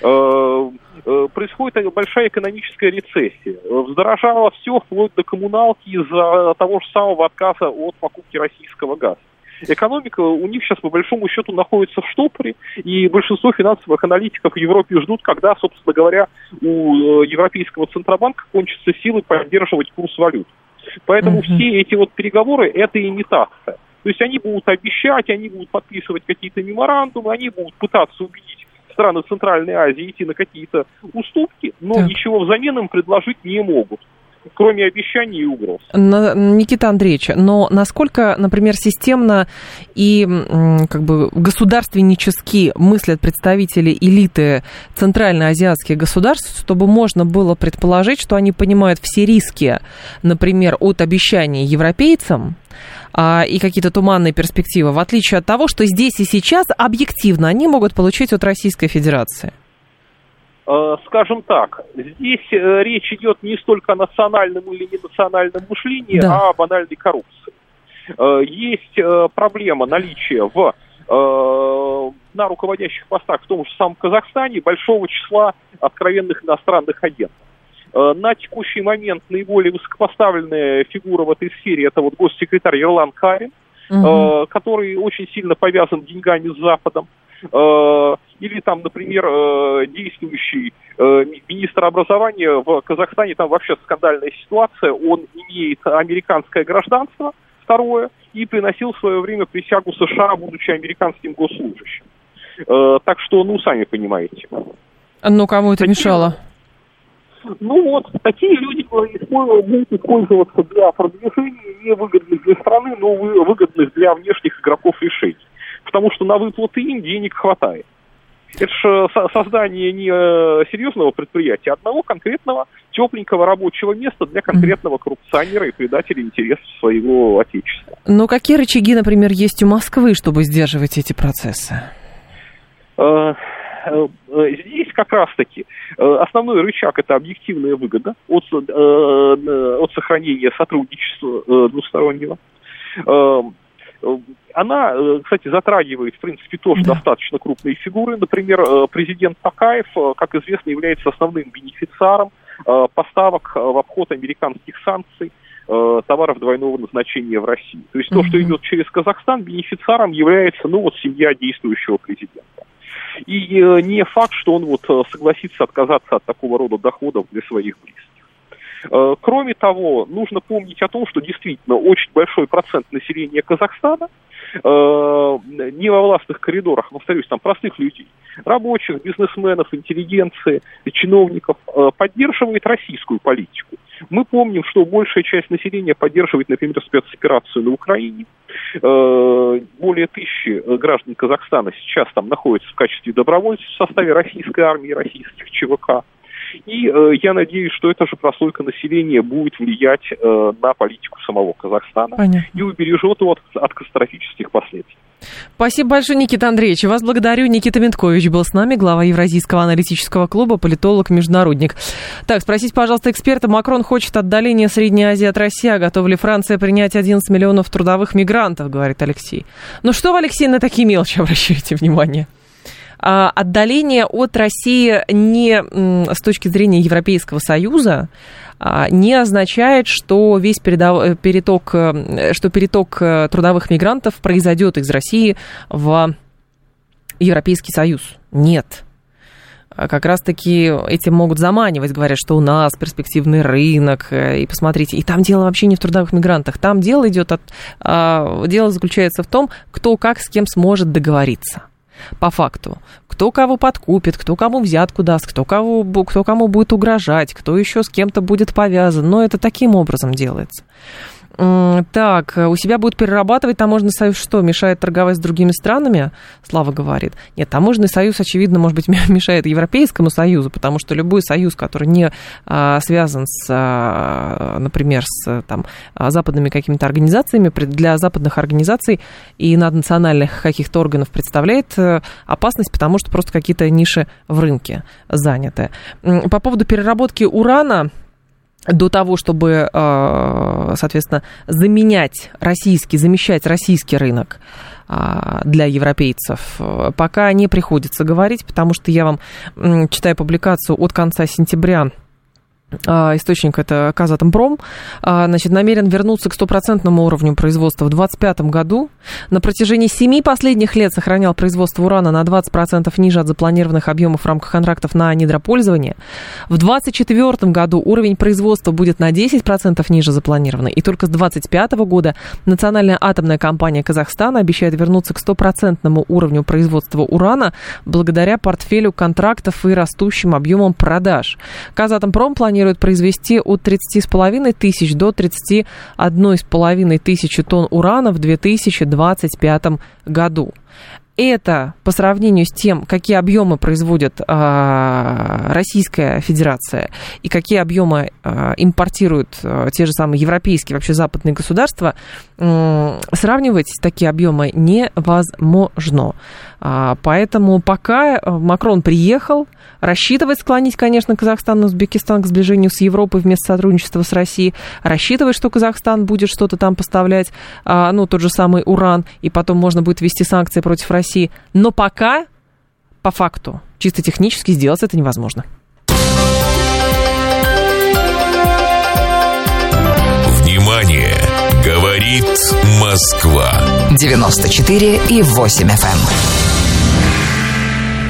Э, э, происходит большая экономическая рецессия. Вздорожало все вплоть до коммуналки из-за того же самого отказа от покупки российского газа. Экономика у них сейчас, по большому счету, находится в штопоре, и большинство финансовых аналитиков в Европе ждут, когда, собственно говоря, у Европейского Центробанка кончатся силы поддерживать курс валют. Поэтому угу. все эти вот переговоры – это имитация. То есть они будут обещать, они будут подписывать какие-то меморандумы, они будут пытаться убедить страны Центральной Азии идти на какие-то уступки, но так. ничего взамен им предложить не могут кроме обещаний и угроз. Никита Андреевич, но насколько, например, системно и как бы государственнически мыслят представители элиты центральноазиатских государств, чтобы можно было предположить, что они понимают все риски, например, от обещаний европейцам, а, и какие-то туманные перспективы, в отличие от того, что здесь и сейчас объективно они могут получить от Российской Федерации? Э, скажем так, здесь э, речь идет не столько о национальном или ненациональном мышлении, да. а о банальной коррупции. Э, есть проблема наличия в на руководящих постах в том же самом Казахстане большого числа откровенных иностранных агентов. На текущий момент наиболее высокопоставленная фигура в этой сфере это вот госсекретарь Ерлан Карин, угу. который очень сильно повязан деньгами с Западом. Э, или там, например, э, действующий э, министр образования в Казахстане, там вообще скандальная ситуация, он имеет американское гражданство, второе, и приносил в свое время присягу США, будучи американским госслужащим. Так что, ну, сами понимаете. Ну, кому это такие, мешало? Ну вот, такие люди будут использоваться для продвижения невыгодных для страны, но выгодных для внешних игроков решений потому что на выплаты им денег хватает. Это же создание не э, серьезного предприятия, а одного конкретного тепленького рабочего места для конкретного коррупционера и предателя интересов своего отечества. Но какие рычаги, например, есть у Москвы, чтобы сдерживать эти процессы? Э, э, здесь как раз-таки основной рычаг это объективная выгода от, от сохранения сотрудничества двустороннего она, э, кстати, затрагивает, в принципе, тоже да. достаточно крупные фигуры. Например, э, президент Такаев, э, как известно, является основным бенефициаром поставок в обход американских санкций товаров двойного назначения в России. То есть то, что идет через Казахстан, бенефициаром является, ну, вот семья действующего президента. И не факт, что он вот согласится отказаться от такого рода доходов для своих близких. Э, кроме того, нужно помнить о том, что действительно очень большой процент населения Казахстана э, не во властных коридорах, повторюсь, там простых людей, рабочих, бизнесменов, интеллигенции, чиновников, э, поддерживает российскую политику. Мы помним, что большая часть населения поддерживает, например, спецоперацию на Украине. Более тысячи граждан Казахстана сейчас там находятся в качестве добровольцев в составе российской армии, российских ЧВК. И э, я надеюсь, что эта же прослойка населения будет влиять э, на политику самого Казахстана Понятно. и убережет его от, от катастрофических последствий. Спасибо большое, Никита Андреевич. Вас благодарю. Никита Менткович был с нами, глава Евразийского аналитического клуба, политолог-международник. Так, спросите, пожалуйста, эксперта. Макрон хочет отдаления Средней Азии от России. А готова ли Франция принять 11 миллионов трудовых мигрантов, говорит Алексей. Ну что вы, Алексей, на такие мелочи обращаете внимание? А, отдаление от России не с точки зрения Европейского Союза а, не означает, что весь передов... переток, э, что переток э, трудовых мигрантов произойдет из России в Европейский Союз. Нет. А как раз-таки этим могут заманивать, говорят, что у нас перспективный рынок, э, и посмотрите, и там дело вообще не в трудовых мигрантах, там дело идет от, дело заключается в том, кто как с кем сможет договориться по факту. Кто кого подкупит, кто кому взятку даст, кто, кого, кто кому будет угрожать, кто еще с кем-то будет повязан. Но это таким образом делается. Так, у себя будет перерабатывать таможенный союз что? Мешает торговать с другими странами? Слава говорит. Нет, таможенный союз, очевидно, может быть, мешает Европейскому союзу, потому что любой союз, который не а, связан с, а, например, с там, западными какими-то организациями, для западных организаций и наднациональных каких-то органов представляет э, опасность, потому что просто какие-то ниши в рынке заняты. По поводу переработки урана до того, чтобы, э, соответственно, заменять российский, замещать российский рынок а, для европейцев, э, пока не приходится говорить, потому что я вам читаю публикацию от конца сентября источник это Казатомпром, а, значит, намерен вернуться к стопроцентному уровню производства в 2025 году. На протяжении семи последних лет сохранял производство урана на 20% ниже от запланированных объемов в рамках контрактов на недропользование. В 2024 году уровень производства будет на 10% ниже запланированного. И только с 2025 года Национальная атомная компания Казахстана обещает вернуться к стопроцентному уровню производства урана благодаря портфелю контрактов и растущим объемам продаж. Казатомпром планирует планирует произвести от 30,5 тысяч до 31,5 тысячи тонн урана в 2025 году это по сравнению с тем, какие объемы производит э, Российская Федерация и какие объемы э, импортируют э, те же самые европейские, вообще западные государства, э, сравнивать такие объемы невозможно. А, поэтому пока э, Макрон приехал, рассчитывает склонить, конечно, Казахстан и Узбекистан к сближению с Европой вместо сотрудничества с Россией, рассчитывает, что Казахстан будет что-то там поставлять, а, ну, тот же самый уран, и потом можно будет ввести санкции против России. Но пока, по факту, чисто технически сделать это невозможно. Внимание! Говорит Москва. 94 и 8 FM.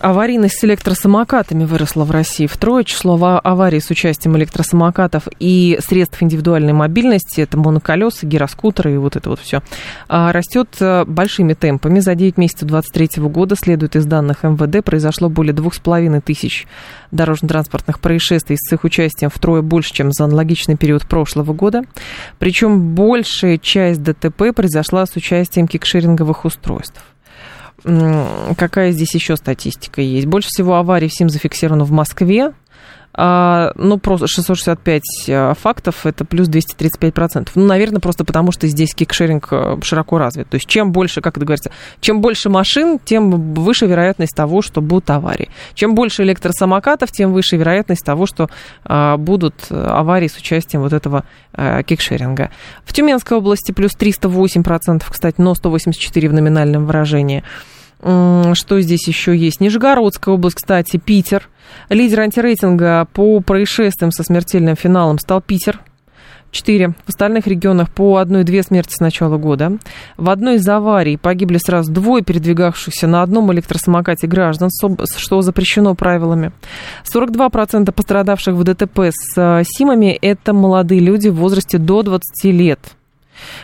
Аварийность с электросамокатами выросла в России втрое. Число аварий с участием электросамокатов и средств индивидуальной мобильности, это моноколеса, гироскутеры и вот это вот все, а, растет э, большими темпами. За 9 месяцев 2023 года, следует из данных МВД, произошло более 2,5 тысяч дорожно-транспортных происшествий с их участием втрое больше, чем за аналогичный период прошлого года. Причем большая часть ДТП произошла с участием кикшеринговых устройств. Какая здесь еще статистика есть? Больше всего аварий всем зафиксировано в Москве. А, ну, просто 665 а, фактов, это плюс 235%. Ну, наверное, просто потому, что здесь кикшеринг а, широко развит. То есть, чем больше, как это говорится, чем больше машин, тем выше вероятность того, что будут аварии. Чем больше электросамокатов, тем выше вероятность того, что будут аварии с участием вот этого а, кикшеринга. В Тюменской области плюс 308%, кстати, но 184 в номинальном выражении. Что здесь еще есть? Нижегородская область, кстати, Питер. Лидер антирейтинга по происшествиям со смертельным финалом стал Питер. Четыре. В остальных регионах по одной-две смерти с начала года. В одной из аварий погибли сразу двое передвигавшихся на одном электросамокате граждан, что запрещено правилами. 42% пострадавших в ДТП с э, СИМами – это молодые люди в возрасте до 20 лет.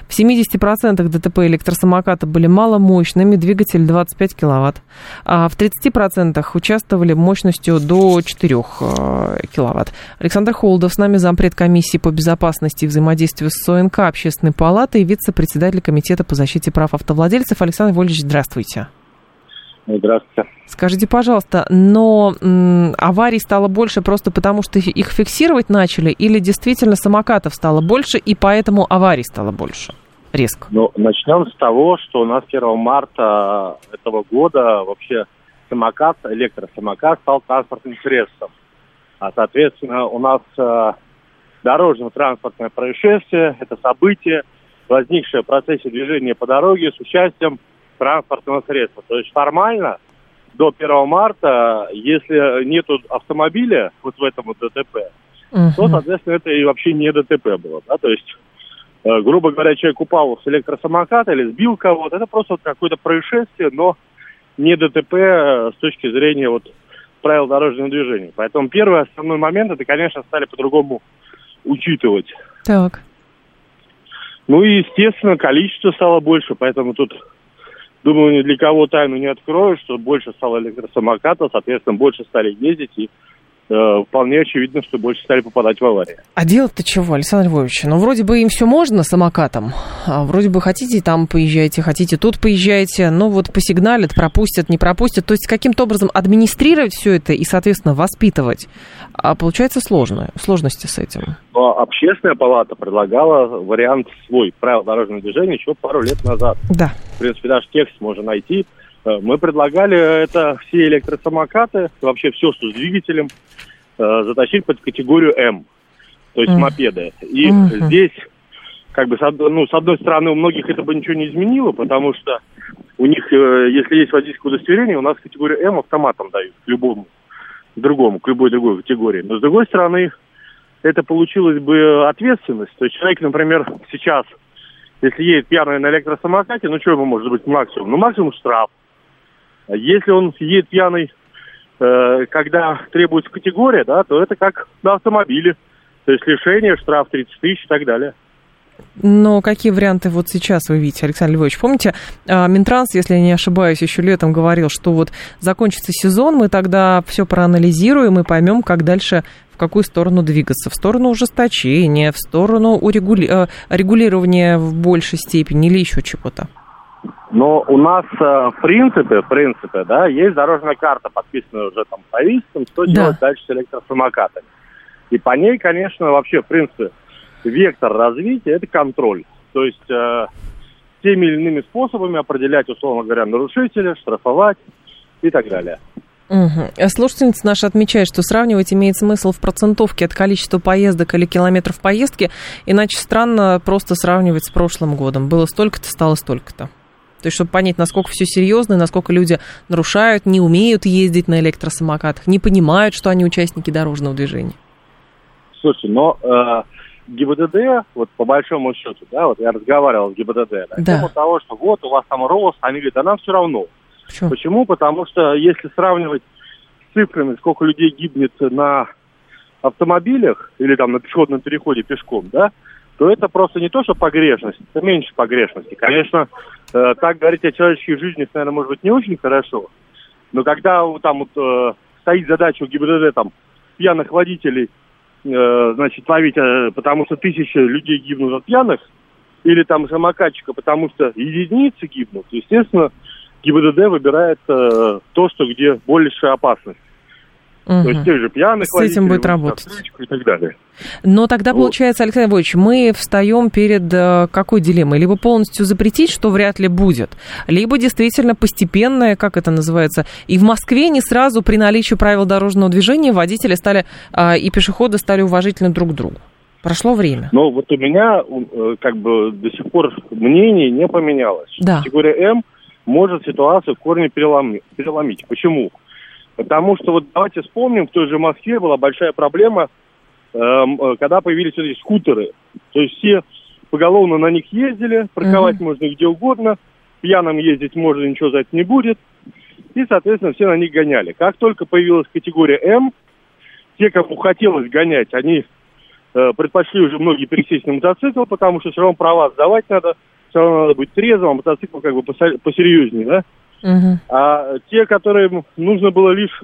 В 70% ДТП электросамоката были маломощными, двигатель 25 киловатт. А в 30% участвовали мощностью до 4 э, киловатт. Александр Холдов с нами зампред комиссии по безопасности и взаимодействию с СОНК Общественной палаты и вице-председатель Комитета по защите прав автовладельцев. Александр Вольевич, здравствуйте. Здравствуйте. Скажите, пожалуйста, но м, аварий стало больше просто потому, что их фиксировать начали, или действительно самокатов стало больше, и поэтому аварий стало больше? Резко. Ну, начнем с того, что у нас 1 марта этого года вообще самокат, электросамокат стал транспортным средством. А, соответственно, у нас э, дорожно-транспортное происшествие, это событие, возникшее в процессе движения по дороге с участием транспортного средства. То есть формально до 1 марта, если нет автомобиля вот в этом вот ДТП, uh-huh. то, соответственно, это и вообще не ДТП было. Да? То есть, э, грубо говоря, человек упал с электросамоката или сбил кого-то, это просто вот какое-то происшествие, но не ДТП э, с точки зрения вот правил дорожного движения. Поэтому первый основной момент, это, конечно, стали по-другому учитывать. Так. Ну и, естественно, количество стало больше, поэтому тут Думаю, ни для кого тайну не открою, что больше стало электросамокатов, соответственно, больше стали ездить и э, вполне очевидно, что больше стали попадать в аварии. А делать-то чего, Александр Львович? Ну, вроде бы им все можно самокатом. А вроде бы хотите там поезжайте, хотите тут поезжайте. Ну, вот посигналят, пропустят, не пропустят. То есть каким-то образом администрировать все это и, соответственно, воспитывать. А получается сложно, сложности с этим. Но общественная палата предлагала вариант свой, правил дорожного движения, еще пару лет назад. Да. В принципе, даже текст можно найти. Э, мы предлагали это все электросамокаты, вообще все, что с двигателем, э, затащить под категорию М, то есть mm. мопеды. И mm-hmm. здесь, как бы, ну, с одной стороны, у многих это бы ничего не изменило, потому что у них, э, если есть водительское удостоверение, у нас категорию М автоматом дают к любому другому, к любой другой категории. Но с другой стороны, это получилась бы ответственность. То есть человек, например, сейчас, если едет пьяный на электросамокате, ну что ему может быть максимум? Ну максимум штраф. А если он едет пьяный, э, когда требуется категория, да, то это как на автомобиле. То есть лишение, штраф 30 тысяч и так далее. Но какие варианты вот сейчас вы видите, Александр Львович? Помните, а, Минтранс, если я не ошибаюсь, еще летом говорил, что вот закончится сезон, мы тогда все проанализируем и поймем, как дальше, в какую сторону двигаться. В сторону ужесточения, в сторону урегули... Э, регулирования в большей степени или еще чего-то? Но у нас э, в принципе, в принципе, да, есть дорожная карта, подписанная уже там правительством, что да. делать дальше с электросамокатами. И по ней, конечно, вообще, в принципе, вектор развития – это контроль. То есть э, теми или иными способами определять, условно говоря, нарушителя, штрафовать и так далее. Угу. Слушательница наша отмечает, что сравнивать имеет смысл в процентовке от количества поездок или километров поездки, иначе странно просто сравнивать с прошлым годом. Было столько-то, стало столько-то. То есть, чтобы понять, насколько все серьезно, насколько люди нарушают, не умеют ездить на электросамокатах, не понимают, что они участники дорожного движения. Слушай, но э, ГИБДД, вот по большому счету, да, вот я разговаривал с ГИБДД, на да. тему того, что вот у вас там рост, они говорят, а нам все равно. Почему? Почему? Потому что если сравнивать с цифрами, сколько людей гибнет на автомобилях или там на пешеходном переходе пешком, да, то это просто не то, что погрешность, это меньше погрешности. Конечно, э, так говорить о человеческих жизнях, наверное, может быть не очень хорошо, но когда там вот э, стоит задача у ГИБДД там пьяных водителей Э, значит, ловить, э, потому что тысячи людей гибнут от пьяных, или там самокатчика, потому что единицы гибнут, естественно, ГИБДД выбирает э, то, что где большая опасность. Угу. То есть тех же пьяных С этим будет работать. И так далее. Но тогда, вот. получается, Александр Львович, мы встаем перед э, какой дилеммой? Либо полностью запретить, что вряд ли будет, либо действительно постепенное, как это называется, и в Москве не сразу при наличии правил дорожного движения водители стали э, и пешеходы стали уважительны друг к другу. Прошло время. Но вот у меня э, как бы до сих пор мнение не поменялось. Да. Категория М может ситуацию в корне переломить. переломить. Почему? Потому что вот давайте вспомним, в той же Москве была большая проблема, эм, э, когда появились эти скутеры. То есть все поголовно на них ездили, парковать uh-huh. можно где угодно, пьяным ездить можно, ничего за это не будет. И, соответственно, все на них гоняли. Как только появилась категория М, те, кому хотелось гонять, они э, предпочли уже многие пересесть на мотоцикл, потому что все равно права сдавать надо, все равно надо быть трезвым, а мотоцикл как бы посерьезнее, да? Угу. А те, которые нужно было лишь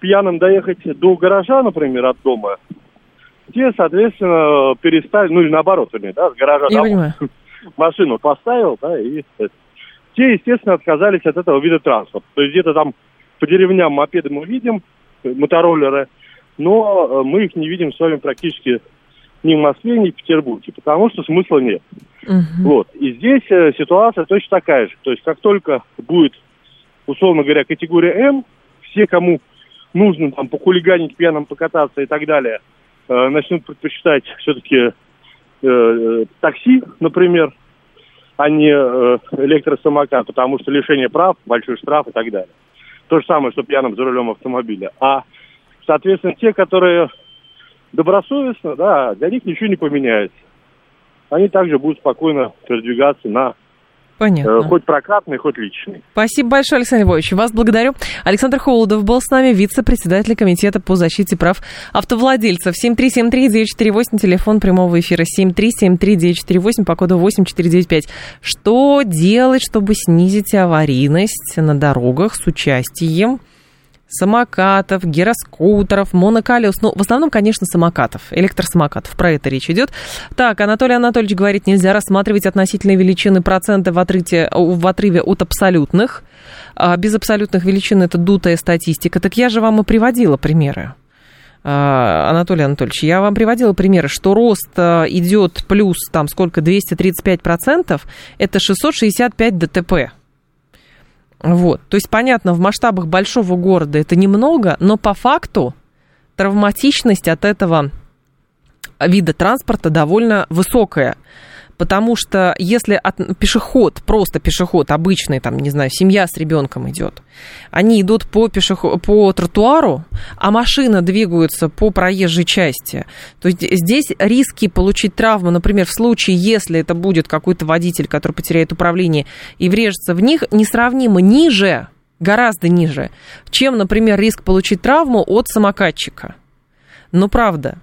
пьяным доехать до гаража, например, от дома, те, соответственно, перестали, ну или наоборот, да, с гаража Я домой, машину поставил, да, и те, естественно, отказались от этого вида транспорта. То есть где-то там по деревням мопеды мы видим, мотороллеры, но э, мы их не видим с вами практически ни в Москве, ни в Петербурге, потому что смысла нет. Угу. Вот. И здесь э, ситуация точно такая же. То есть как только будет, условно говоря, категория М, все, кому нужно там похулиганить, пьяным покататься и так далее, э, начнут предпочитать все-таки э, такси, например, а не э, электросамокат, потому что лишение прав, большой штраф и так далее. То же самое, что пьяным за рулем автомобиля. А, соответственно, те, которые добросовестно, да, для них ничего не поменяется. Они также будут спокойно передвигаться на Понятно. Э, хоть прокатный, хоть личный. Спасибо большое, Александр Львович. Вас благодарю. Александр Холодов был с нами, вице-председатель Комитета по защите прав автовладельцев. 7373948, телефон прямого эфира 7373948 по коду 8495. Что делать, чтобы снизить аварийность на дорогах с участием самокатов, гироскутеров, моноколес. Ну, в основном, конечно, самокатов, электросамокатов. Про это речь идет. Так, Анатолий Анатольевич говорит, нельзя рассматривать относительные величины процента в, отрыве, в отрыве от абсолютных. А без абсолютных величин это дутая статистика. Так я же вам и приводила примеры. А, Анатолий Анатольевич, я вам приводила примеры, что рост а, идет плюс там сколько, 235%, это 665 ДТП. Вот. То есть, понятно, в масштабах большого города это немного, но по факту травматичность от этого вида транспорта довольно высокая. Потому что если от, пешеход, просто пешеход, обычный, там, не знаю, семья с ребенком идет, они идут по, пешеход, по тротуару, а машина двигается по проезжей части, то есть здесь риски получить травму, например, в случае, если это будет какой-то водитель, который потеряет управление и врежется в них, несравнимо ниже, гораздо ниже, чем, например, риск получить травму от самокатчика. Но правда,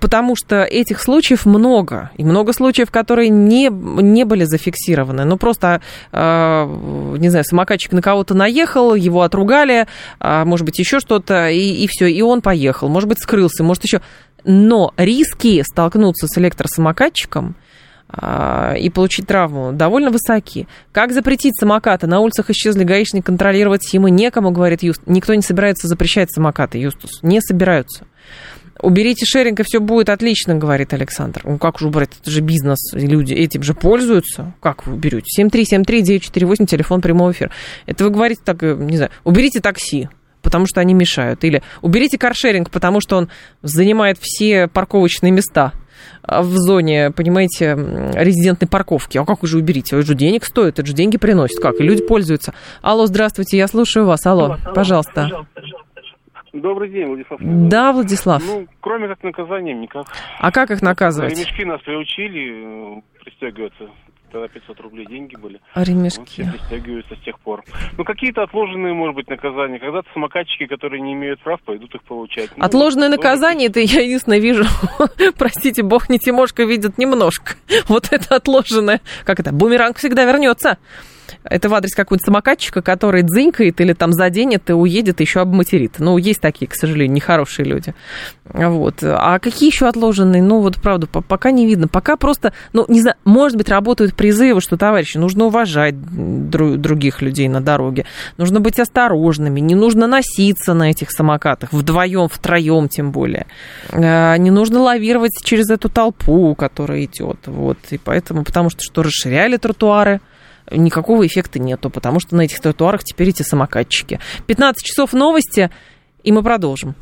потому что этих случаев много, и много случаев, которые не, не были зафиксированы. Ну, просто, э, не знаю, самокатчик на кого-то наехал, его отругали, э, может быть, еще что-то, и, и все, и он поехал. Может быть, скрылся, может, еще... Но риски столкнуться с электросамокатчиком а, и получить травму довольно высоки. Как запретить самокаты? На улицах исчезли гаишники, контролировать ему некому, говорит Юст. Никто не собирается запрещать самокаты, Юстус. Не собираются. Уберите шеринг, и все будет отлично, говорит Александр. Ну, как же убрать? Это же бизнес, люди этим же пользуются. Как вы уберете? 7373948, телефон прямого эфира. Это вы говорите так, э, не знаю, уберите такси, потому что они мешают. Или уберите каршеринг, потому что он занимает все парковочные места а, в зоне, понимаете, резидентной парковки. А как вы же уберите? Это же денег стоит, это же деньги приносит. Как? И люди пользуются. Алло, здравствуйте, я слушаю вас. Алло, алло пожалуйста. пожалуйста. Добрый день, Владислав. Да, Владислав. Ну, кроме как наказанием, никак. А как их наказывать? Ремешки нас приучили э, пристегиваться. Тогда 500 рублей деньги были. А ремешки? Вот, все пристегиваются с тех пор. Ну, какие-то отложенные, может быть, наказания. Когда-то самокатчики, которые не имеют прав, пойдут их получать. Ну, Отложенное наказание, это я единственное вижу, простите, бог не Тимошка видит немножко. Вот это отложенное. Как это? Бумеранг всегда вернется. Это в адрес какого-то самокатчика, который дзынькает или там заденет и уедет, еще обматерит. Ну, есть такие, к сожалению, нехорошие люди. Вот. А какие еще отложенные? Ну, вот, правда, пока не видно. Пока просто, ну, не знаю, может быть, работают призывы, что, товарищи, нужно уважать друг, других людей на дороге, нужно быть осторожными, не нужно носиться на этих самокатах, вдвоем, втроем тем более. А, не нужно лавировать через эту толпу, которая идет. Вот. И поэтому, потому что, что расширяли тротуары, никакого эффекта нету, потому что на этих тротуарах теперь эти самокатчики. 15 часов новости, и мы продолжим.